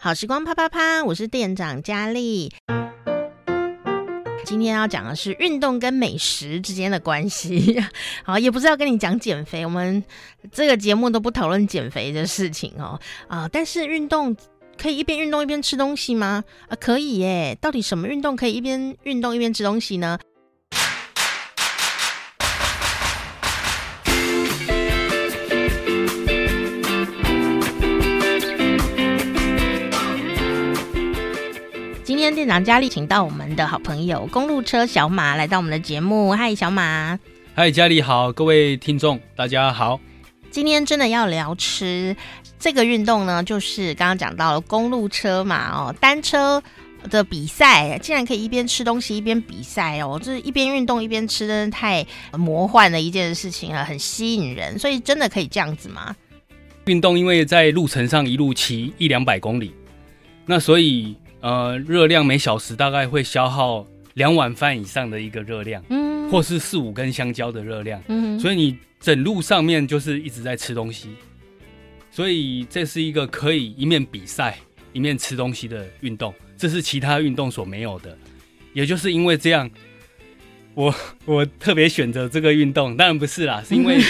好时光啪啪啪，我是店长佳丽。今天要讲的是运动跟美食之间的关系。好，也不是要跟你讲减肥，我们这个节目都不讨论减肥的事情哦。啊，但是运动可以一边运动一边吃东西吗？啊，可以耶。到底什么运动可以一边运动一边吃东西呢？天店长佳丽请到我们的好朋友公路车小马来到我们的节目，嗨，小马，嗨，佳丽好，各位听众大家好。今天真的要聊吃这个运动呢，就是刚刚讲到了公路车嘛，哦，单车的比赛竟然可以一边吃东西一边比赛哦，这一边运动一边吃，真的太魔幻的一件事情了，很吸引人，所以真的可以这样子吗？运动因为在路程上一路骑一两百公里，那所以。呃，热量每小时大概会消耗两碗饭以上的一个热量，嗯，或是四五根香蕉的热量，嗯，所以你整路上面就是一直在吃东西，所以这是一个可以一面比赛一面吃东西的运动，这是其他运动所没有的，也就是因为这样，我 我特别选择这个运动，当然不是啦，是因为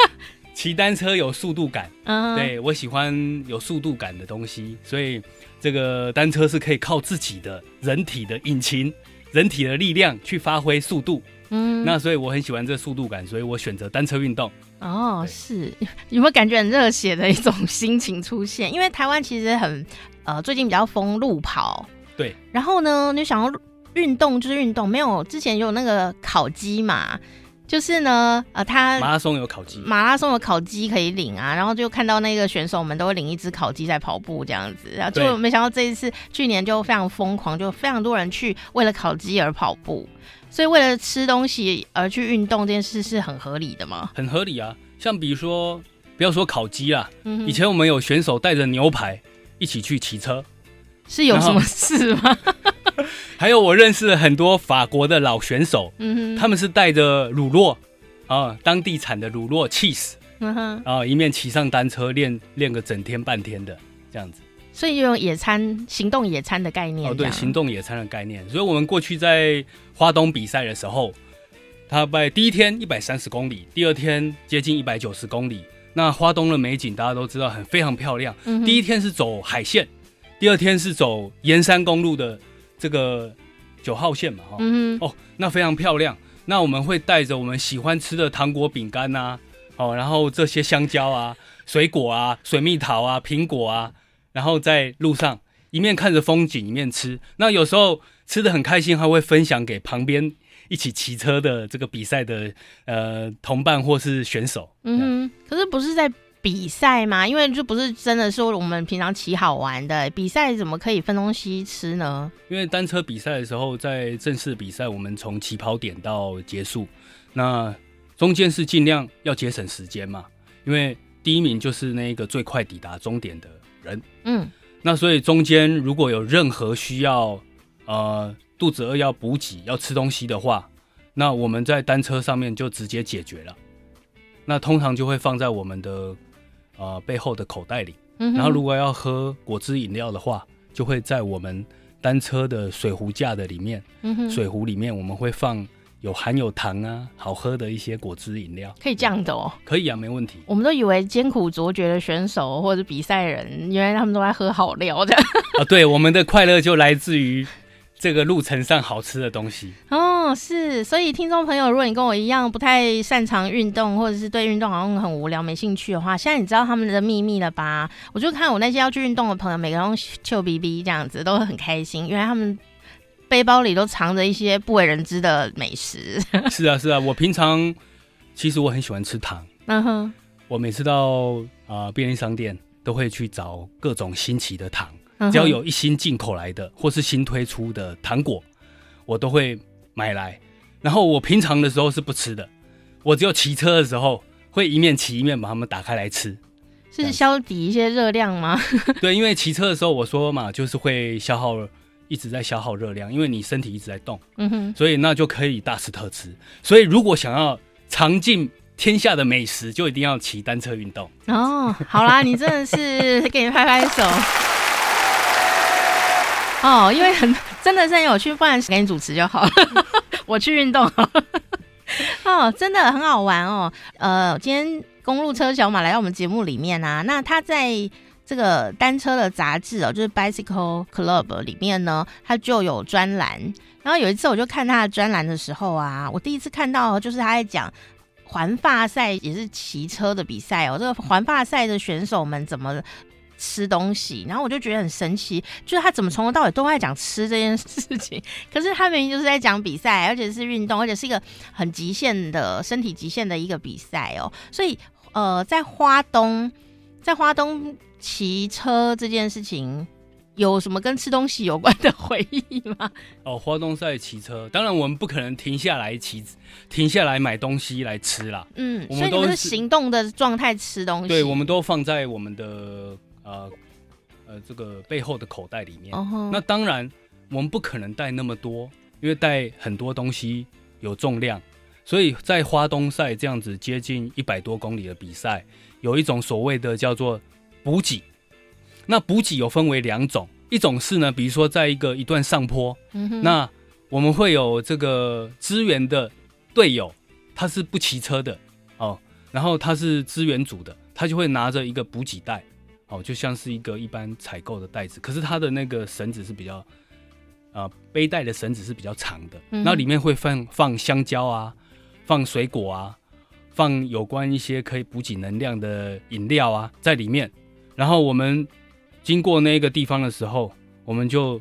骑单车有速度感，嗯，对，我喜欢有速度感的东西，所以。这个单车是可以靠自己的人体的引擎、人体的力量去发挥速度。嗯，那所以我很喜欢这速度感，所以我选择单车运动。哦，是 有没有感觉很热血的一种心情出现？因为台湾其实很呃，最近比较疯路跑。对。然后呢，你想要运动就是运动，没有之前有那个烤鸡嘛？就是呢，呃，他马拉松有烤鸡，马拉松有烤鸡可以领啊，然后就看到那个选手们都会领一只烤鸡在跑步这样子，然后就没想到这一次去年就非常疯狂，就非常多人去为了烤鸡而跑步，所以为了吃东西而去运动这件事是很合理的吗？很合理啊，像比如说不要说烤鸡啊，嗯，以前我们有选手带着牛排一起去骑车，是有什么事吗？还有我认识了很多法国的老选手，嗯哼，他们是带着乳酪啊，当地产的乳酪 cheese，嗯哼，啊，一面骑上单车练练个整天半天的这样子，所以用野餐行动野餐的概念哦，对，行动野餐的概念。所以我们过去在花东比赛的时候，他在第一天一百三十公里，第二天接近一百九十公里。那花东的美景大家都知道很非常漂亮，嗯，第一天是走海线，第二天是走沿山公路的。这个九号线嘛，哈、嗯，哦，那非常漂亮。那我们会带着我们喜欢吃的糖果、饼干呐，哦，然后这些香蕉啊、水果啊、水蜜桃啊、苹果啊，然后在路上一面看着风景，一面吃。那有时候吃的很开心，还会分享给旁边一起骑车的这个比赛的呃同伴或是选手。嗯，可是不是在。比赛吗，因为就不是真的说我们平常骑好玩的比赛，怎么可以分东西吃呢？因为单车比赛的时候，在正式比赛，我们从起跑点到结束，那中间是尽量要节省时间嘛，因为第一名就是那个最快抵达终点的人。嗯，那所以中间如果有任何需要，呃，肚子饿要补给要吃东西的话，那我们在单车上面就直接解决了。那通常就会放在我们的。呃，背后的口袋里，然后如果要喝果汁饮料的话，就会在我们单车的水壶架的里面，水壶里面我们会放有含有糖啊、好喝的一些果汁饮料。可以这样的哦？可以啊，没问题。我们都以为艰苦卓绝的选手或者比赛人，原来他们都爱喝好料的。啊，对，我们的快乐就来自于。这个路程上好吃的东西哦，是，所以听众朋友，如果你跟我一样不太擅长运动，或者是对运动好像很无聊、没兴趣的话，现在你知道他们的秘密了吧？我就看我那些要去运动的朋友，每个人都臭逼逼这样子，都会很开心，因为他们背包里都藏着一些不为人知的美食。是啊，是啊，我平常其实我很喜欢吃糖，嗯哼，我每次到啊、呃、便利商店都会去找各种新奇的糖。只要有一新进口来的，或是新推出的糖果，我都会买来。然后我平常的时候是不吃的，我只有骑车的时候会一面骑一面把它们打开来吃。是消抵一些热量吗？对，因为骑车的时候我说嘛，就是会消耗，一直在消耗热量，因为你身体一直在动。嗯哼，所以那就可以大吃特吃。所以如果想要尝尽天下的美食，就一定要骑单车运动。哦，好啦，你真的是给你拍拍手。哦，因为很真的是很有趣，不然给你主持就好了，我去运动。哦，真的很好玩哦。呃，今天公路车小马来到我们节目里面啊，那他在这个单车的杂志哦，就是 Bicycle Club 里面呢，他就有专栏。然后有一次我就看他的专栏的时候啊，我第一次看到就是他在讲环法赛，也是骑车的比赛哦。这个环法赛的选手们怎么吃东西？然后我就觉得很神奇，就是他怎么从头到尾都在讲吃这件事情。可是他明明就是在讲比赛，而且是运动，而且是一个很极限的身体极限的一个比赛哦。所以呃，在花东，在花东骑车这件事情。有什么跟吃东西有关的 回忆吗？哦，花东在骑车，当然我们不可能停下来骑，停下来买东西来吃啦。嗯，我们都是行动的状态吃东西。对，我们都放在我们的呃呃这个背后的口袋里面。哦。那当然，我们不可能带那么多，因为带很多东西有重量，所以在花东赛这样子接近一百多公里的比赛，有一种所谓的叫做补给。那补给有分为两种，一种是呢，比如说在一个一段上坡，那我们会有这个支援的队友，他是不骑车的哦，然后他是支援组的，他就会拿着一个补给袋，哦，就像是一个一般采购的袋子，可是它的那个绳子是比较，啊、呃，背带的绳子是比较长的，那、嗯、里面会放放香蕉啊，放水果啊，放有关一些可以补给能量的饮料啊，在里面，然后我们。经过那个地方的时候，我们就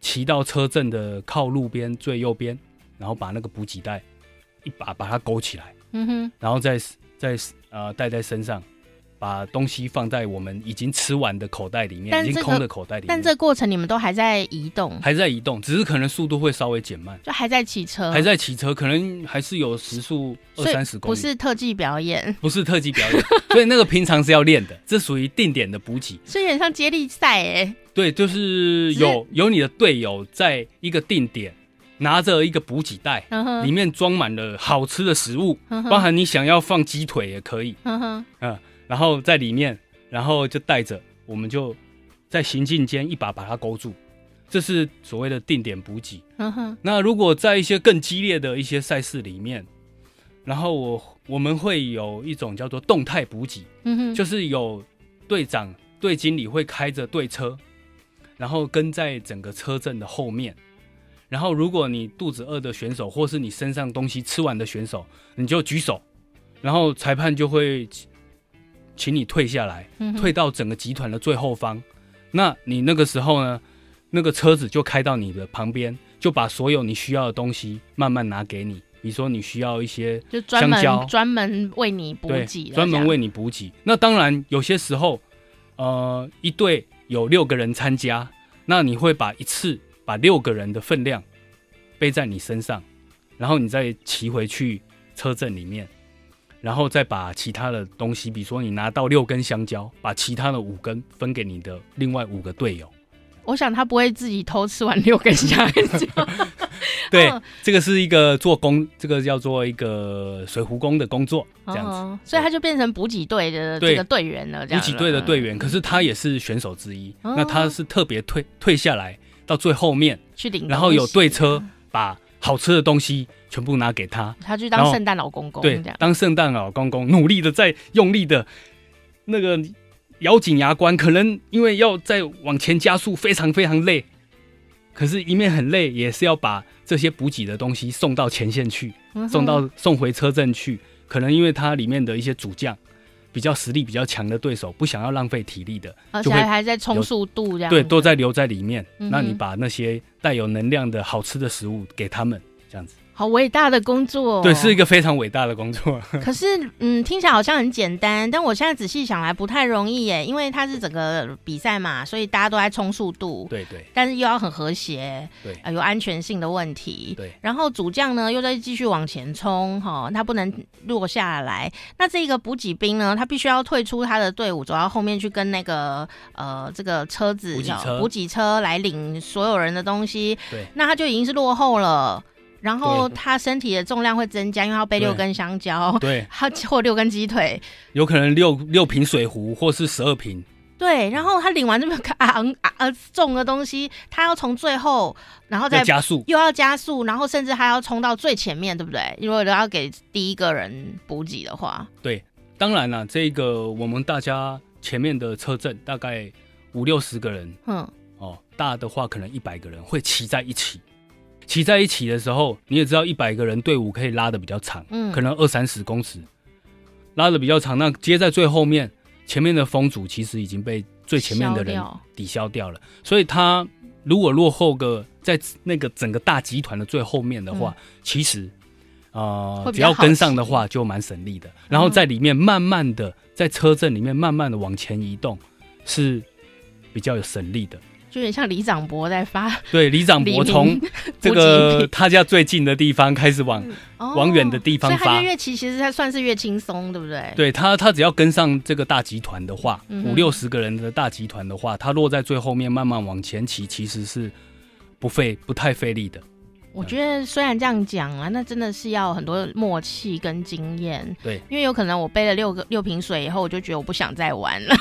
骑到车阵的靠路边最右边，然后把那个补给袋一把把它勾起来，嗯哼，然后再再呃带在身上。把东西放在我们已经吃完的口袋里面，这个、已经空的口袋里面。但这个过程你们都还在移动，还在移动，只是可能速度会稍微减慢，就还在骑车，还在骑车，可能还是有时速二三十公里。不是特技表演，不是特技表演，所以那个平常是要练的，这属于定点的补给，所以有点像接力赛哎。对，就是有有你的队友在一个定点拿着一个补给袋，嗯、里面装满了好吃的食物，嗯、包含你想要放鸡腿也可以，嗯哼，嗯。然后在里面，然后就带着，我们就在行进间一把把它勾住，这是所谓的定点补给。嗯哼。那如果在一些更激烈的一些赛事里面，然后我我们会有一种叫做动态补给，嗯哼，就是有队长、队经理会开着队车，然后跟在整个车阵的后面。然后如果你肚子饿的选手，或是你身上东西吃完的选手，你就举手，然后裁判就会。请你退下来，退到整个集团的最后方。那你那个时候呢？那个车子就开到你的旁边，就把所有你需要的东西慢慢拿给你。比如说你需要一些就专门，专门为你补给，专门为你补给。那当然有些时候，呃，一队有六个人参加，那你会把一次把六个人的分量背在你身上，然后你再骑回去车阵里面。然后再把其他的东西，比如说你拿到六根香蕉，把其他的五根分给你的另外五个队友。我想他不会自己偷吃完六根香蕉。对，哦、这个是一个做工，这个叫做一个水壶工的工作，这样子。哦、所以他就变成补给队的这个队员了，补给队的队员。可是他也是选手之一，哦、那他是特别退退下来到最后面去领，然后有队车把好吃的东西全部拿给他，他去当圣诞老公公，对，当圣诞老公公，努力的在用力的，那个咬紧牙关，可能因为要再往前加速，非常非常累，可是，一面很累，也是要把这些补给的东西送到前线去，送到送回车阵去，可能因为它里面的一些主将。比较实力比较强的对手，不想要浪费体力的，而且还在冲速度这样，对，都在留在里面。嗯、那你把那些带有能量的好吃的食物给他们，这样子。好伟大的工作，对，是一个非常伟大的工作。可是，嗯，听起来好像很简单，但我现在仔细想来不太容易耶，因为它是整个比赛嘛，所以大家都在冲速度，对对，但是又要很和谐，对，呃，有安全性的问题，对。然后主将呢又在继续往前冲，哈，他不能落下来。那这个补给兵呢，他必须要退出他的队伍，走到后面去跟那个呃这个车子补给车补给车来领所有人的东西，对。那他就已经是落后了。然后他身体的重量会增加，因为他要背六根香蕉，对，他或六根鸡腿，有可能六六瓶水壶或是十二瓶。对，然后他领完这么昂啊重的东西，他要从最后，然后再加速，又要加速，然后甚至还要冲到最前面，对不对？如果要给第一个人补给的话，对，当然了，这个我们大家前面的车阵大概五六十个人，嗯，哦，大的话可能一百个人会骑在一起，骑在一起的时候，你也知道一百个人队伍可以拉的比较长，嗯，可能二三十公尺，拉的比较长，那接在最后面。前面的风阻其实已经被最前面的人抵消掉了，所以他如果落后个在那个整个大集团的最后面的话，嗯、其实啊、呃，只要跟上的话就蛮省力的。然后在里面慢慢的在车阵里面慢慢的往前移动，是比较有省力的。就有点像李长博在发，对，李长博从 这个他家最近的地方开始往、嗯、往远的地方发，所以他越骑其实他算是越轻松，对不对？对他，他只要跟上这个大集团的话，嗯、五六十个人的大集团的话，他落在最后面慢慢往前骑，其实是不费不太费力的。我觉得虽然这样讲啊，那真的是要很多默契跟经验。对，因为有可能我背了六个六瓶水以后，我就觉得我不想再玩了。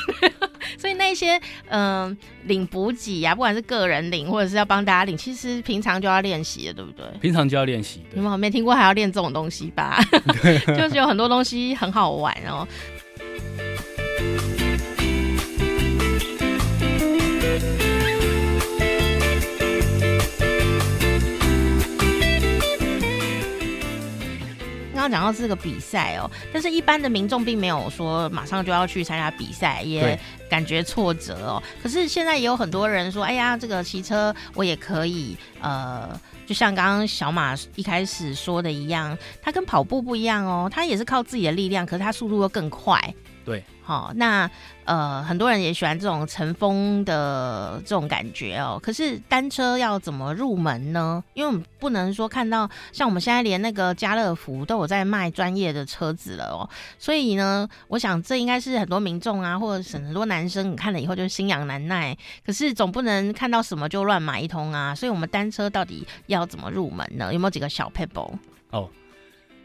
那些嗯、呃、领补给呀，不管是个人领或者是要帮大家领，其实平常就要练习的，对不对？平常就要练习。你们没听过还要练这种东西吧？就是有很多东西很好玩哦。刚刚讲到这个比赛哦，但是一般的民众并没有说马上就要去参加比赛，也感觉挫折哦。可是现在也有很多人说，哎呀，这个骑车我也可以，呃，就像刚刚小马一开始说的一样，他跟跑步不一样哦，他也是靠自己的力量，可是他速度又更快。对。好，那呃，很多人也喜欢这种乘风的这种感觉哦。可是单车要怎么入门呢？因为我们不能说看到像我们现在连那个家乐福都有在卖专业的车子了哦。所以呢，我想这应该是很多民众啊，或者是很多男生，你看了以后就心痒难耐。可是总不能看到什么就乱买一通啊。所以我们单车到底要怎么入门呢？有没有几个小撇步？哦，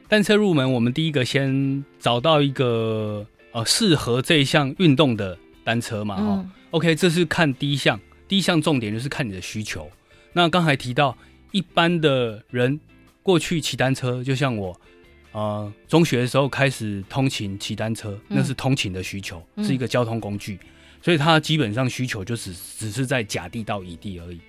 单车入门，我们第一个先找到一个。呃，适合这一项运动的单车嘛？哈、嗯、OK，这是看第一项，第一项重点就是看你的需求。那刚才提到，一般的人过去骑单车，就像我，呃，中学的时候开始通勤骑单车，那是通勤的需求，嗯、是一个交通工具，所以它基本上需求就只只是在甲地到乙地而已。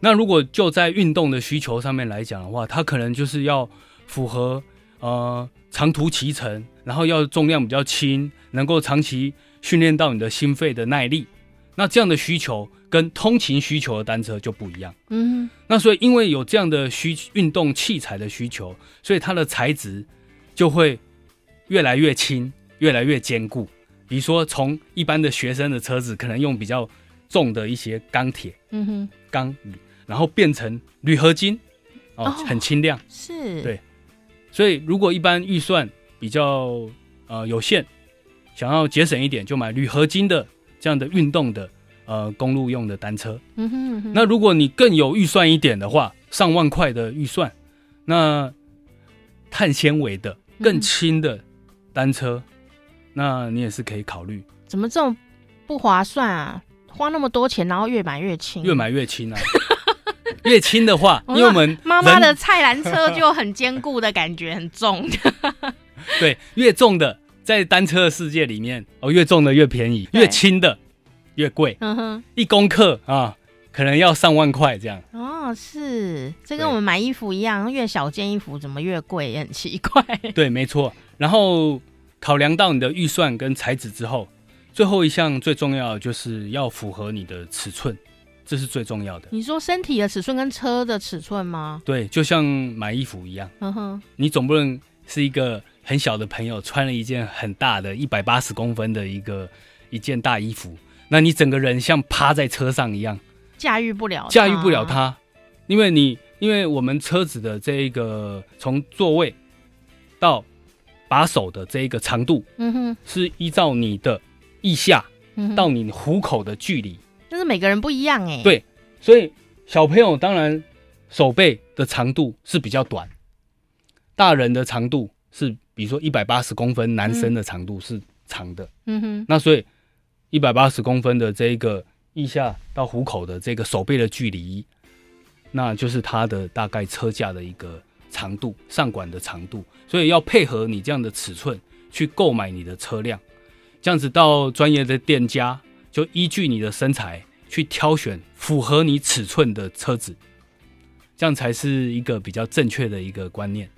那如果就在运动的需求上面来讲的话，它可能就是要符合呃。长途骑乘，然后要重量比较轻，能够长期训练到你的心肺的耐力。那这样的需求跟通勤需求的单车就不一样。嗯哼，那所以因为有这样的需运动器材的需求，所以它的材质就会越来越轻，越来越坚固。比如说，从一般的学生的车子，可能用比较重的一些钢铁，嗯哼，钢，然后变成铝合金，哦，哦很轻量，是，对。所以，如果一般预算比较呃有限，想要节省一点，就买铝合金的这样的运动的呃公路用的单车。嗯哼，嗯哼。那如果你更有预算一点的话，上万块的预算，那碳纤维的更轻的单车，嗯，那你也是可以考虑。怎么这么不划算啊？花那么多钱，然后越买越轻，越买越轻啊！越轻的话，因为我们妈妈的菜篮车就很坚固的感觉，很重。对，越重的在单车的世界里面哦，越重的越便宜，越轻的越贵。嗯哼，一公克啊，可能要上万块这样。哦，是，这跟我们买衣服一样，越小件衣服怎么越贵，也很奇怪。对，没错。然后考量到你的预算跟材质之后，最后一项最重要的就是要符合你的尺寸。这是最重要的。你说身体的尺寸跟车的尺寸吗？对，就像买衣服一样。嗯哼，你总不能是一个很小的朋友穿了一件很大的一百八十公分的一个一件大衣服，那你整个人像趴在车上一样，驾驭不了，驾驭不了它，因为你因为我们车子的这一个从座位到把手的这一个长度，嗯哼，是依照你的腋下到你虎口的距离。但是每个人不一样哎、欸，对，所以小朋友当然手背的长度是比较短，大人的长度是比如说一百八十公分，男生的长度是长的，嗯哼，那所以一百八十公分的这一个腋下到虎口的这个手背的距离，那就是它的大概车架的一个长度，上管的长度。所以要配合你这样的尺寸去购买你的车辆，这样子到专业的店家就依据你的身材去挑选符合你尺寸的车子，这样才是一个比较正确的一个观念。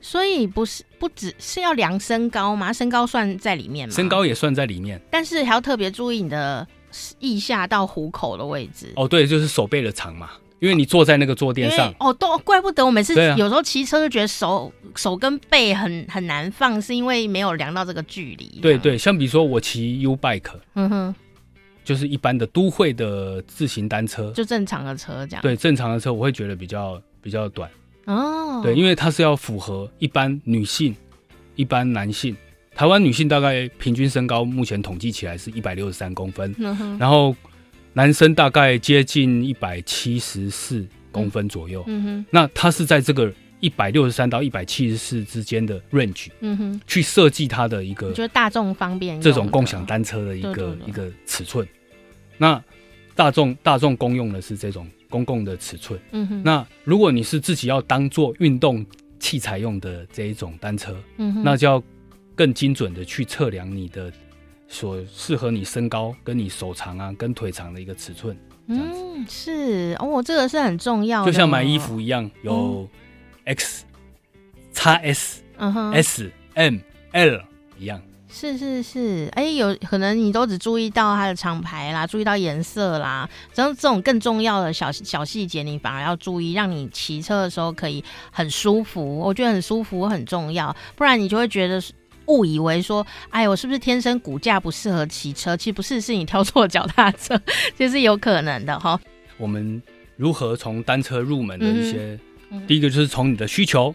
所以不是不只是要量身高吗？身高算在里面吗？身高也算在里面，但是还要特别注意你的腋下到虎口的位置。哦，对，就是手背的长嘛，因为你坐在那个坐垫上。哦，都怪不得我每次有时候骑车就觉得手、啊、手跟背很很难放，是因为没有量到这个距离。对对，像比如说我骑 U bike，嗯哼，就是一般的都会的自行单车，就正常的车这样。对，正常的车我会觉得比较比较短。哦，对，因为它是要符合一般女性、一般男性。台湾女性大概平均身高目前统计起来是一百六十三公分，嗯，然后男生大概接近一百七十四公分左右。嗯哼，那它是在这个一百六十三到一百七十四之间的 range，嗯哼，去设计它的一个，就是大众方便这种共享单车的一个一个尺寸。那大众大众公用的是这种。公共的尺寸，嗯哼，那如果你是自己要当做运动器材用的这一种单车，嗯哼，那就要更精准的去测量你的所适合你身高跟你手长啊跟腿长的一个尺寸。嗯，是哦，这个是很重要的，就像买衣服一样，有 X、XS、嗯哼、S、M、L 一样。是是是，哎、欸，有可能你都只注意到它的厂牌啦，注意到颜色啦，然后这种更重要的小小细节，你反而要注意，让你骑车的时候可以很舒服。我觉得很舒服很重要，不然你就会觉得误以为说，哎，我是不是天生骨架不适合骑车？其实不是，是你挑错脚踏车，这是有可能的哈。我们如何从单车入门的一些，嗯、第一个就是从你的需求，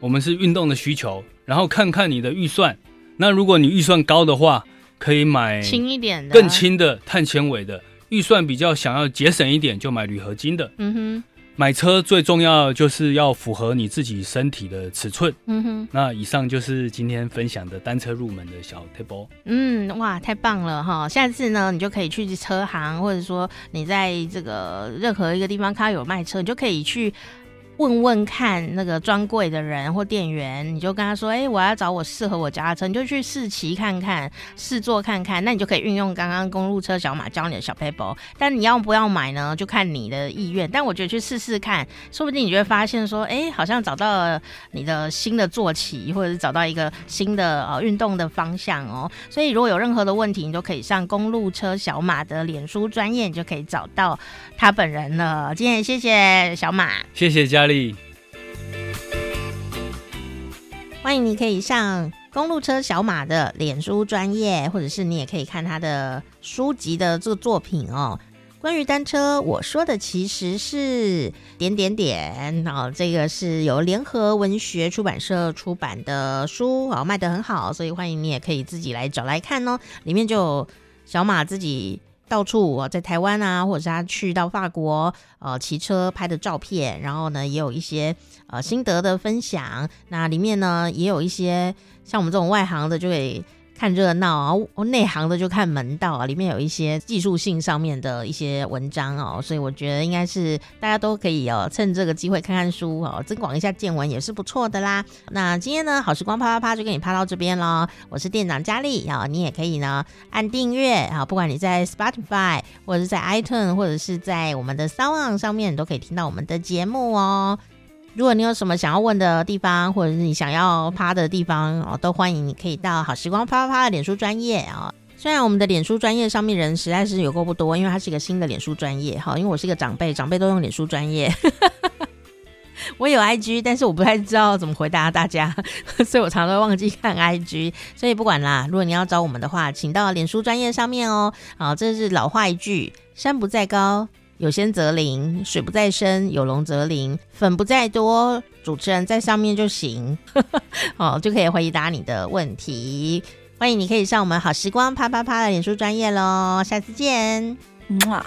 我们是运动的需求，然后看看你的预算。那如果你预算高的话，可以买轻一点的、更轻的碳纤维的。预算比较想要节省一点，就买铝合金的。嗯哼。买车最重要就是要符合你自己身体的尺寸。嗯哼。那以上就是今天分享的单车入门的小 table。嗯，哇，太棒了哈！下次呢，你就可以去车行，或者说你在这个任何一个地方看到有卖车，你就可以去。问问看那个专柜的人或店员，你就跟他说：“哎、我要找我适合我家的车，你就去试骑看看，试坐看看。那你就可以运用刚刚公路车小马教你的小 paper。但你要不要买呢？就看你的意愿。但我觉得去试试看，说不定你就会发现说，哎、好像找到了你的新的坐骑，或者是找到一个新的呃运动的方向哦。所以如果有任何的问题，你都可以上公路车小马的脸书专业，你就可以找到他本人了。今天谢谢小马，谢谢欢迎你可以上公路车小马的脸书专业，或者是你也可以看他的书籍的这个作品哦。关于单车，我说的其实是点点点哦。这个是由联合文学出版社出版的书哦，卖得很好，所以欢迎你也可以自己来找来看哦。里面就有小马自己。到处啊在台湾啊，或者是他去到法国，呃，骑车拍的照片，然后呢，也有一些呃心得的分享。那里面呢，也有一些像我们这种外行的，就给。看热闹啊，内行的就看门道啊。里面有一些技术性上面的一些文章哦，所以我觉得应该是大家都可以哦，趁这个机会看看书哦，增广一下见闻也是不错的啦。那今天呢，好时光啪啪啪就跟你啪到这边喽。我是店长佳丽啊，你也可以呢按订阅啊，不管你在 Spotify 或者是在 iTunes 或者是在我们的 Sound 上面，都可以听到我们的节目哦。如果你有什么想要问的地方，或者是你想要趴的地方哦，都欢迎你可以到好时光啪啪啪的脸书专业啊。虽然我们的脸书专业上面人实在是有够不多，因为它是一个新的脸书专业哈。因为我是一个长辈，长辈都用脸书专页。我有 IG，但是我不太知道怎么回答大家，所以我常常忘记看 IG。所以不管啦，如果你要找我们的话，请到脸书专业上面哦。好，这是老话一句：山不在高。有仙则灵，水不在深；有龙则灵，粉不在多，主持人在上面就行，哦，就可以回答你的问题。欢迎你可以上我们好时光啪啪啪的脸书专业喽，下次见，嗯啊。